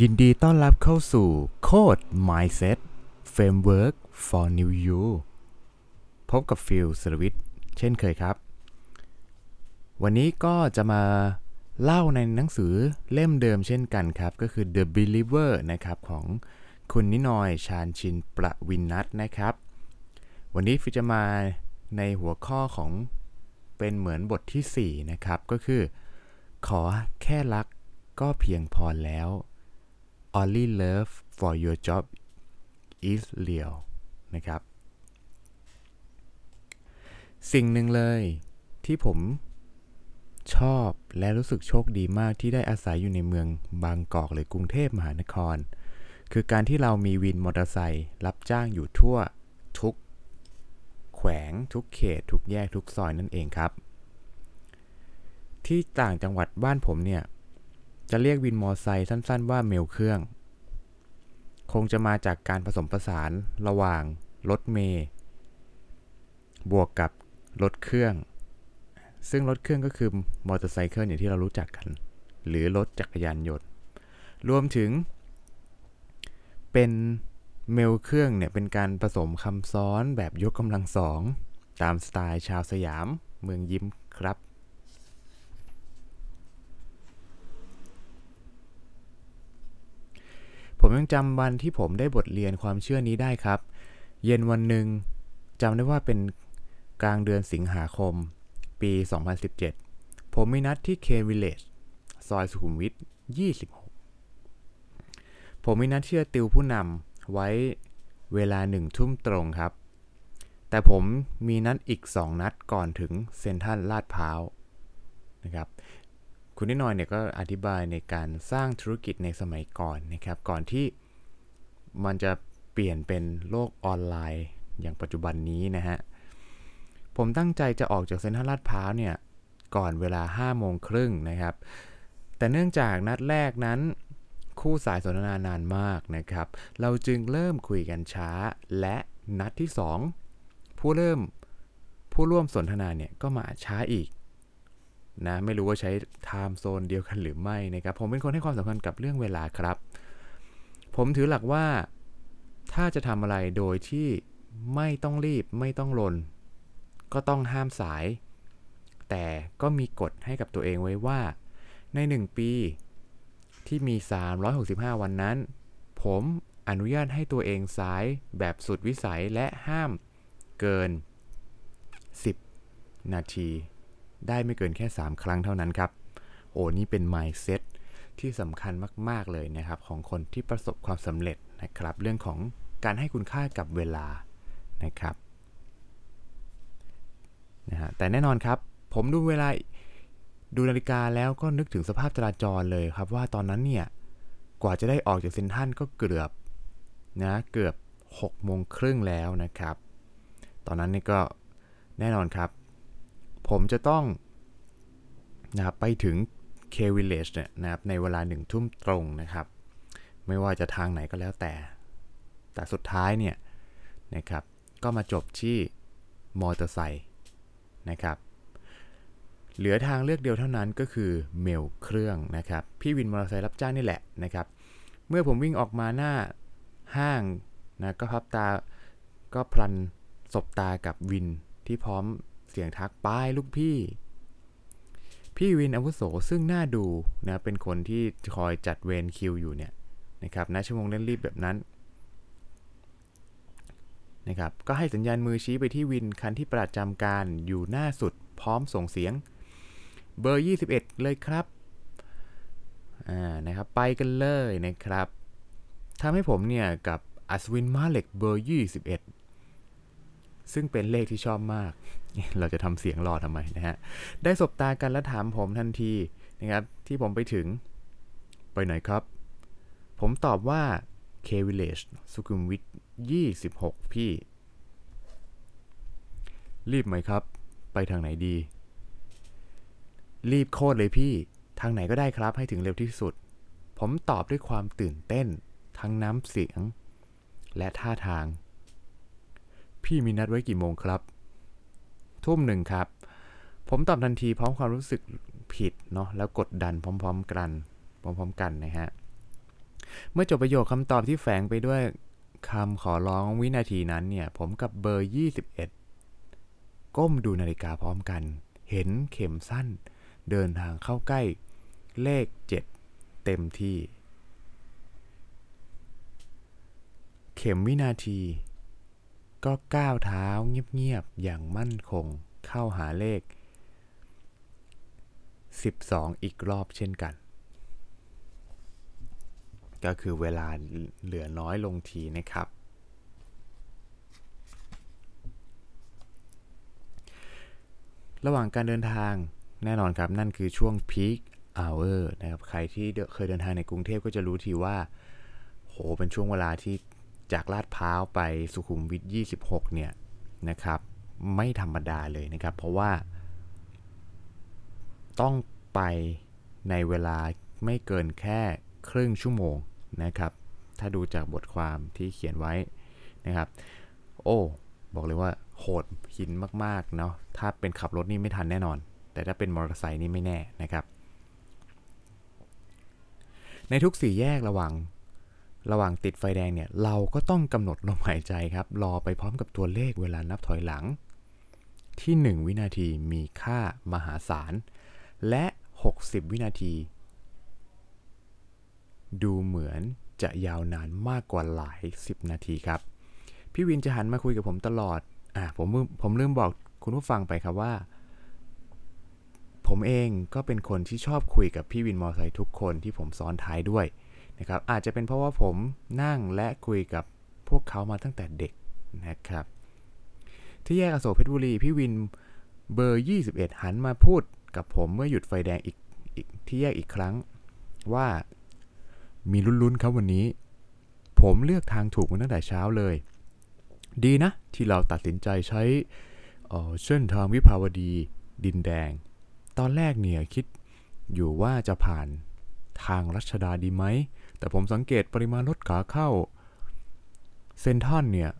ยินดีต้อนรับเข้าสู่โคด Mindset Framework for New You พบกับฟิลสรวิทย์เช่นเคยครับ วันนี้ก็จะมาเล่าในหนังสือเล่มเดิมเช่นกันครับ ก็คือ The Believer นะครับ ของคุณนินอยชาญชินประวินนัทนะครับ วันนี้ฟิลจะมาในหัวข้อของเป็นเหมือนบทที่ 4 นะครับ ก็คือ ขอแค่รักก็เพียงพอแล้ว only love for your job is real นะครับ สิ่งหนึ่งเลยที่ผมชอบและรู้สึกโชคดีมากที่ได้อาศัยอยู่ในเมืองบางกอกหรือกรุงเทพมหานคร คือการที่เรามีวินมอเตอร์ไซค์รับจ้างอยู่ทั่วทุก แขวงทุกเขต ทุกแยกทุกซอยนั่นเองครับ ที่ต่างจังหวัดบ้านผมเนี่ย จะเรียกวินมอไซค์สั้นๆว่าเมลเครื่อง คงจะมาจากการผสมผสานระหว่างรถเมย์บวกกับรถเครื่อง ซึ่งรถเครื่องก็คือมอเตอร์ไซค์อย่างที่เรารู้จักกัน หรือรถจักรยานยนต์ รวมถึง เป็นเมลเครื่องเนี่ยเป็นการผสมคำซ้อนแบบยกกำลังสอง ตามสไตล์ชาวสยามเมืองยิ้มครับ ผมยังจำวันที่ผมได้บทเรียนความเชื่อนี้ได้ครับ เย็นวันหนึ่งจำได้ว่าเป็นกลางเดือนสิงหาคม ปี 2017 ผมมีนัดที่ K Village ซอยสุขุมวิท 26 ผมมีนัดเชื่อติวผู้นำไว้เวลาหนึ่งทุ่มตรงครับ แต่ผมมีนัดอีก 2 นัดก่อนถึงเซ็นทรัลลาดพร้าวนะครับ คุณนิดหน่อยเนี่ยก็อธิบายในการสร้างธุรกิจในสมัยก่อนนะครับ ก่อนที่มันจะเปลี่ยนเป็นโลกออนไลน์อย่างปัจจุบันนี้นะฮะ ผมตั้งใจจะออกจากเซ็นทรัลลาดพร้าวเนี่ย ก่อนเวลา5โมงครึ่งนะครับ แต่เนื่องจากนัดแรกนั้นคู่สายสนทนานานมากนะครับ เราจึงเริ่มคุยกันช้า และนัดที่ 2 ผู้เริ่มผู้ร่วมสนทนาเนี่ยก็มาช้าอีก นะไม่รู้ว่าใช้ไทม์โซนเดียวกันหรือไม่นะครับผมเป็นคนให้ความสำคัญกับเรื่องเวลาครับ ผมถือหลักว่าถ้าจะทำอะไรโดยที่ไม่ต้องรีบไม่ต้องลน ก็ต้องห้ามสาย แต่ก็มีกฎให้กับตัวเองไว้ว่า ใน 1 ปีที่มี 365 วันนั้น ผมอนุญาตให้ตัวเองสายแบบสุดวิสัยและห้ามเกิน 10 นาที ได้ไม่เกินแค่ 3 ครั้งเท่านั้นครับ โอ้นี่เป็น mindset ที่สำคัญมาก ๆ เลยนะครับ ของคนที่ประสบความสำเร็จนะครับ เรื่องของการให้คุณค่ากับเวลานะครับนะฮะแต่แน่นอนครับ ผมดูเวลาดูนาฬิกาแล้วก็นึกถึงสภาพจราจรเลยครับ ว่าตอนนั้นเนี่ย กว่าจะได้ออกจากเซ็นทรัลก็เกือบนะเกือบ6โมงครึ่งแล้วนะครับ ตอนนั้นนี่ก็แน่นอนครับ ผมจะต้องนะครับไปถึง K Village เนี่ยนะครับในเวลาหนึ่งทุ่มตรงนะครับ ไม่ว่าจะทางไหนก็แล้วแต่ แต่สุดท้ายเนี่ยนะครับก็มาจบที่มอเตอร์ไซค์นะครับเหลือทางเลือกเดียวเท่านั้นก็คือเมลเครื่องนะครับพี่วินมอเตอร์ไซค์รับจ้างนี่แหละนะครับเมื่อผมวิ่งออกมาหน้าห้างนะก็พับตาก็พลันสบตากับวินที่พร้อม เสียงทักป้ายลูกพี่ พี่วินอาวุโสซึ่งน่าดูนะเป็นคนที่คอยจัดเวรคิวอยู่เนี่ยนะครับณชั่วโมงเร่งรีบแบบนั้นนะครับก็ให้สัญญาณมือชี้ไปที่วินคันที่ประจำการอยู่หน้าสุดพร้อมส่งเสียง เบอร์ 21 เลยครับอ่านะครับไปกันเลยนะครับทำให้ผมเนี่ยกับอัศวินมาเล็กเบอร์ 21 ซึ่งเป็นเลขที่ชอบมาก เราจะทำเสียงรอทำไมนะฮะ ได้สบตากันและถามผมทันทีนะครับ ที่ผมไปถึง ไปไหนครับ ผมตอบว่า K Village สุขุมวิท 26 พี่ รีบไหมครับ ไปทางไหนดี รีบโคตรเลยพี่ ทางไหนก็ได้ครับให้ถึงเร็วที่สุด ผมตอบด้วยความตื่นเต้น ทั้งน้ำเสียง และท่าทาง พี่มีนัดไว้กี่โมงครับ ทุ่มหนึ่งครับ ผมตอบทันทีพร้อมความรู้สึกผิดเนาะแล้วกดดันพร้อม ๆ กัน พร้อม ๆ กันนะฮะ เมื่อจบประโยคคำตอบที่แฝงไปด้วยคำขอร้องวินาทีนั้นเนี่ย ผมกับเบอร์ 21 ก้มดูนาฬิกาพร้อมกัน เห็นเข็มสั้น เดินทางเข้าใกล้ เลข 7 เต็มที่ เข็มวินาที ก็ก้าวเท้าเงียบๆอย่างมั่นคงเข้าหาเลข 12 อีกรอบเช่นกัน ก็คือเวลาเหลือน้อยลงทีนะครับ ระหว่างการเดินทางแน่นอนครับ นั่นคือช่วง peak hour นะครับ ใครที่เคยเดินทางในกรุงเทพก็จะรู้ทีว่า โห เป็นช่วงเวลาที่ จากลาดพร้าวไปสุขุมวิท 26 เนี่ยนะครับ ไม่ธรรมดาเลยนะครับ เพราะว่า ต้องไปในเวลาไม่เกินแค่ครึ่งชั่วโมงนะครับ ถ้าดูจากบทความที่เขียนไว้นะครับ โอ้ บอกเลยว่าโหดหินมากๆเนาะถ้าเป็นขับรถนี่ไม่ทันแน่นอน แต่ถ้าเป็นมอเตอร์ไซค์นี่ไม่แน่นะครับ ในทุกสี่แยกระหว่าง ระหว่างติดไฟแดงเนี่ยเราก็ต้องกำหนดลมหายใจครับ รอไปพร้อมกับตัวเลขเวลานับถอยหลัง ที่ 1 วินาทีมีค่ามหาศาล และ 60 วินาที ดูเหมือนจะยาวนานมากกว่าหลาย 10 นาทีครับ พี่วินจะหันมาคุยกับผมตลอดอะผมผมลืมบอกคุณผู้ฟังไปครับว่า ผมเองก็เป็นคนที่ชอบคุยกับพี่วินมอเตอร์ไซค์ทุกคนที่ผมซ้อนท้ายด้วย นะครับอาจจะเป็นเพราะว่าผมนั่งและคุยกับพวกเขามาตั้งแต่เด็กนะครับ ที่แยกอโศกเพชรบุรีพี่วินเบอร์ 21 หันมาพูดกับผมเมื่อหยุดไฟแดงอีกอีกที่แยกอีกครั้งว่ามีลุ้นๆครับวันนี้ ผมเลือกทางถูกมาตั้งแต่เช้าเลย ดีนะ ที่เราตัดสินใจใช้เส้นทางวิภาวดี ดินแดง ตอนแรกเนี่ยคิดอยู่ว่าจะผ่านทางรัชดาดีไหม แต่ผมสังเกตปริมาณรถขาเข้า เซนทันเนี่ย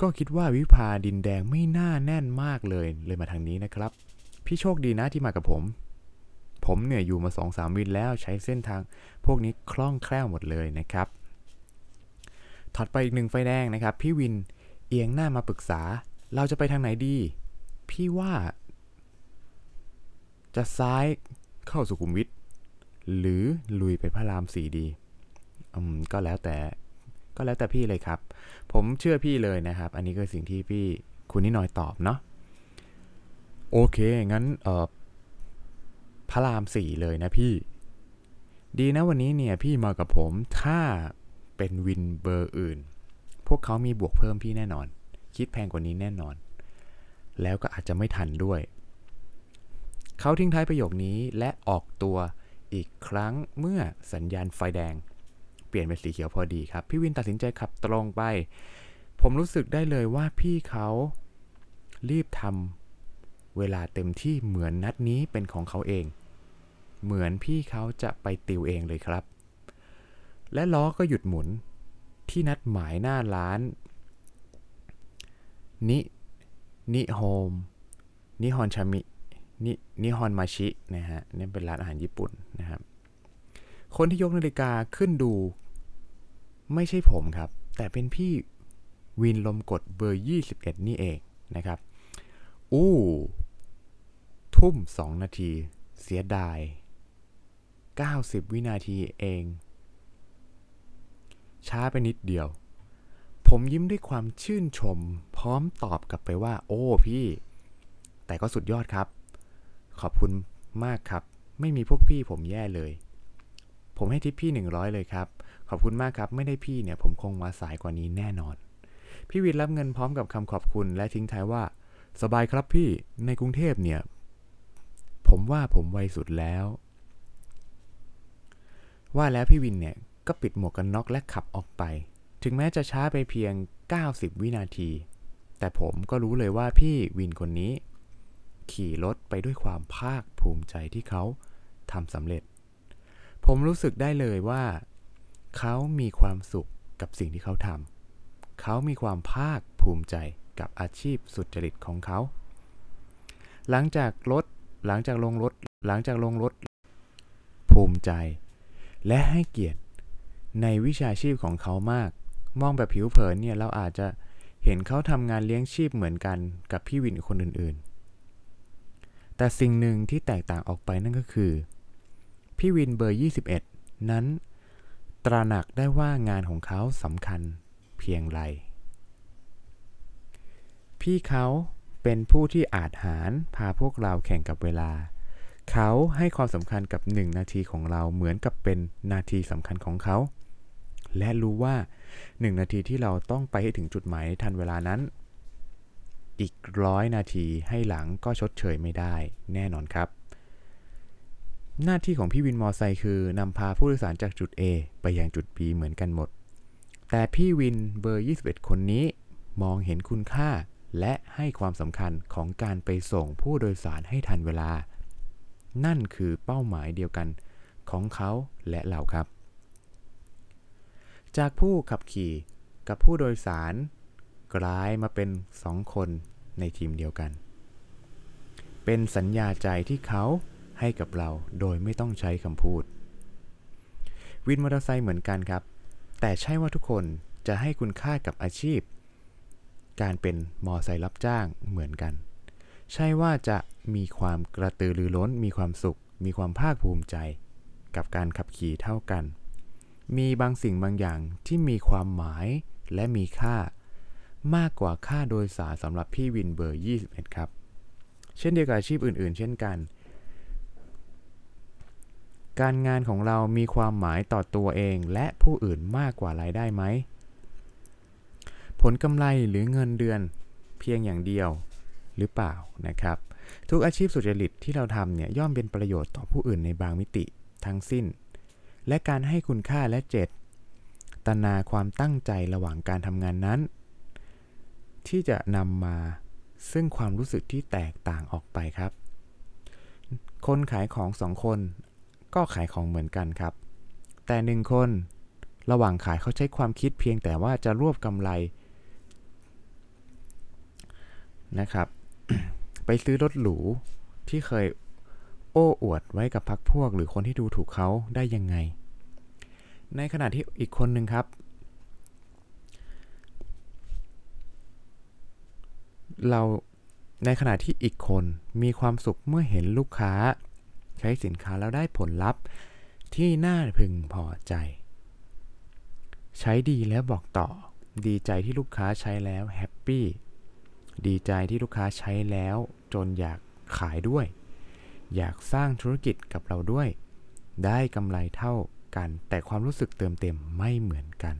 ก็คิดว่าวิภาดินแดงไม่น่าแน่นมากเลย เลยมาทางนี้นะครับ พี่โชคดีนะที่มากับผม ผมเนี่ยอยู่มา2อสามวินแล้วใช้เส้นทาง พวกนี้คล่องแคล่วหมดเลยนะครับ ถัดไปอีกหนึ่งไฟแดงนะครับ พี่วินเอียงหน้ามาปรึกษา เราจะไปทางไหนดี พี่ว่า จะซ้ายเข้าสุขุมวิท หรือลุยไปพระรามสี่ดีอืมก็แล้วแต่ก็แล้วแต่พี่เลยครับ ผมเชื่อพี่เลยนะครับ อันนี้ก็สิ่งที่พี่คุณนิหน่อยตอบเนาะโอเค งั้นเออพระรามสี่เลยนะพี่ ดีนะวันนี้เนี่ยพี่มากับผมถ้าเป็นวินเบอร์อื่น พวกเขามีบวกเพิ่มพี่แน่นอน คิดแพงกว่านี้แน่นอน แล้วก็อาจจะไม่ทันด้วย เขาทิ้งท้ายประโยคนี้และออกตัว อีกครั้งเมื่อสัญญาณไฟแดง เปลี่ยนเป็นสีเขียวพอดีครับ พี่วินตัดสินใจขับตรงไป ผมรู้สึกได้เลยว่าพี่เขารีบทำเวลาเต็มที่เหมือนนัดนี้เป็นของเขาเอง เหมือนพี่เขาจะไปติวเองเลยครับ และล้อก็หยุดหมุนที่นัดหมายหน้าร้าน นิ นิโฮม นิฮอนชามิ นินิฮอนมาชินะฮะนี่เป็นร้านอาหารญี่ปุ่นนะครับ คนที่ยกนาฬิกาขึ้นดู ไม่ใช่ผมครับ แต่เป็นพี่วินลมกดเบอร์ 21 นี่เองนะครับ อู้ ทุ่ม 2 นาที เสียดาย 90 วินาทีเอง ช้าไปนิดเดียว ผมยิ้มด้วยความชื่นชม พร้อมตอบกลับไปว่า โอ้พี่ แต่ก็สุดยอดครับ ขอบคุณมากครับ ไม่มีพวกพี่ผมแย่เลย ผมให้ทิปพี่ 100 เลยครับ ขอบคุณมากครับ ไม่ได้พี่เนี่ยผมคงมาสายกว่านี้แน่นอน พี่วินรับเงินพร้อมกับคำขอบคุณและทิ้งท้ายว่า สบายครับพี่ ในกรุงเทพเนี่ย ผมว่าผมไวสุดแล้ว ว่าแล้วพี่วินเนี่ยก็ปิดหมวกกันน็อกและขับออกไป ถึงแม้จะช้าไปเพียง 90 วินาที แต่ผมก็รู้เลยว่าพี่วินคนนี้ ขี่รถไปด้วยความภาคภูมิใจที่เขาทำสำเร็จ ผมรู้สึกได้เลยว่า เขามีความสุขกับสิ่งที่เขาทำเขามีความภาคภูมิใจกับอาชีพสุจริตของเขา หลังจากรถหลังจากลงรถหลังจากลงรถภูมิใจ และให้เกียรติในวิชาชีพของเขามาก มองแบบผิวเผินเนี่ยเราอาจจะเห็นเขาทำงานเลี้ยงชีพเหมือนกันกับพี่วินคนอื่นๆ แต่สิ่งหนึ่งที่แตกต่างออกไปนั่นก็คือ พี่วินเบอร์ 21 นั้น ตระหนักได้ว่างานของเขาสำคัญเพียงไร พี่เขาเป็นผู้ที่อาจหารพาพวกเราแข่งกับเวลา เขาให้ความสำคัญกับหนึ่งนาทีของเราเหมือนกับเป็นนาทีสำคัญของเขา และรู้ว่าหนึ่งนาทีที่เราต้องไปให้ถึงจุดหมายทันเวลานั้น อีกร้อยนาทีให้หลังก็ชดเชยไม่ได้แน่นอนครับ หน้าที่ของพี่วินมอไซค์คือนำพาผู้โดยสารจากจุด A ไปยังจุด B เหมือนกันหมด แต่พี่วินเบอร์ 21 คนนี้ มองเห็นคุณค่าและให้ความสำคัญของการไปส่งผู้โดยสารให้ทันเวลา นั่นคือเป้าหมายเดียวกันของเขาและเราครับ จากผู้ขับขี่กับผู้โดยสาร กลายมาเป็นสองคนในทีมเดียวกัน เป็นสัญญาใจที่เขาให้กับเราโดยไม่ต้องใช้คำพูด วินมอเตอร์ไซค์เหมือนกันครับ แต่ใช่ว่าทุกคนจะให้คุณค่ากับอาชีพ การเป็นมอไซค์รับจ้างเหมือนกัน ใช่ว่าจะมีความกระตือรือร้น มีความสุข มีความภาคภูมิใจ กับการขับขี่เท่ากัน มีบางสิ่งบางอย่างที่มีความหมายและมีค่า มากกว่าค่าโดยสารสำหรับพี่วินเบอร์ 21 ครับ เช่นเดียวกับอาชีพอื่น ๆ เช่นกัน การงานของเรามีความหมายต่อตัวเองและผู้อื่นมากกว่ารายได้ไหม ผลกำไรหรือเงินเดือนเพียงอย่างเดียวหรือเปล่านะครับ ทุกอาชีพสุจริตที่เราทำเนี่ยย่อมเป็นประโยชน์ต่อผู้อื่นในบางมิติทั้งสิ้น และการให้คุณค่าและเจตตนาความตั้งใจระหว่างการทำงานนั้น ที่จะนำมาซึ่งความรู้สึกที่แตกต่างออกไปครับ คนขายของสองคนก็ขายของเหมือนกันครับ แต่หนึ่งคนระหว่างขายเขาใช้ความคิดเพียงแต่ว่าจะรวบกำไรนะครับ ไปซื้อรถหรูที่เคยโอ้อวดไว้กับพักพวก หรือคนที่ดูถูกเขาได้ยังไง ในขณะที่อีกคนหนึ่งครับ เราในขณะที่อีกคนมีความสุขเมื่อเห็นลูกค้า ใช้สินค้าแล้วได้ผลลัพธ์ที่น่าพึงพอใจ ใช้ดีแล้วบอกต่อ ดีใจที่ลูกค้าใช้แล้วแฮปปี้ดีใจที่ลูกค้าใช้แล้ว จนอยากขายด้วย อยากสร้างธุรกิจกับเราด้วย ได้กำไรเท่ากัน แต่ความรู้สึกเติมเต็มไม่เหมือนกัน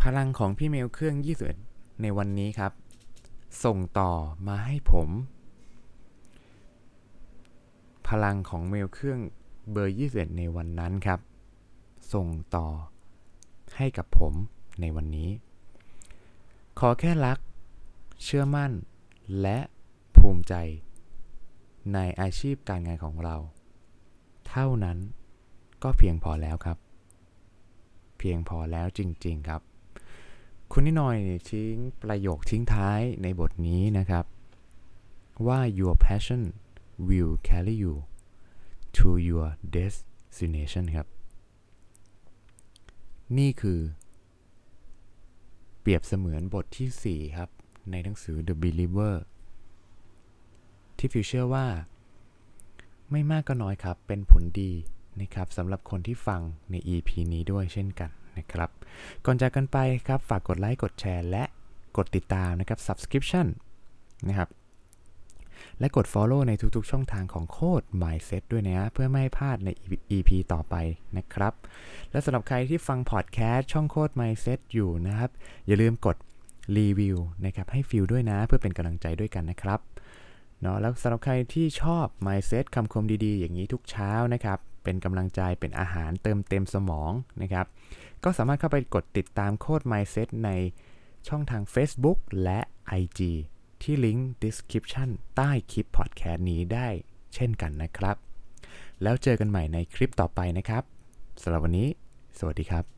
พลังของพี่เมลเครื่อง 21 ในวันนี้ครับ ส่งต่อมาให้ผม พลังของเมลเครื่องเบอร์ 21 ในวันนั้นครับ ส่งต่อให้กับผมในวันนี้ ขอแค่รัก เชื่อมั่น และภูมิใจ ในอาชีพการงานของเรา เท่านั้นก็เพียงพอแล้วครับ เพียงพอแล้วจริง ๆ ครับ คุณนิหน่อยทิ้งประโยคทิ้งท้ายในบทนี้นะครับ ว่า your passion will carry you to your destination ครับ นี่คือเปรียบเสมือนบทที่ 4 ครับ ในหนังสือ The Believer ที่ฟิวเชื่อว่า ไม่มากก็น้อยครับ เป็นผลดีนะครับสำหรับคนที่ฟังใน EP นี้ด้วยเช่นกัน นะครับ ก่อนจากกันไปครับ ฝากกดไลค์ กดแชร์ และกดติดตามนะครับ Subscription นะครับ และกด follow ในทุกๆ ช่องทางของโคด Mindset ด้วยนะ เพื่อไม่ให้พลาดใน EP ต่อไปนะครับ และสำหรับใครที่ฟังพอดแคสต์ช่องโคด Mindset อยู่นะครับ อย่าลืมกดรีวิวนะครับให้ฟิลด้วยนะเพื่อเป็นกำลังใจด้วยกันนะครับเนาะแล้วสำหรับใครที่ชอบ Mindset คำคมดีๆ อย่างนี้ทุกเช้านะครับ เป็นกำลังใจเป็นอาหารเติมเต็มสมองนะครับ ก็สามารถเข้าไปกดติดตามโค้ด Mindset ในช่องทาง Facebook และ IG ที่ลิงก์ description ใต้คลิปพอดแคสต์นี้ได้เช่นกันนะครับ แล้วเจอกันใหม่ในคลิปต่อไปนะครับสำหรับวันนี้ สวัสดีครับ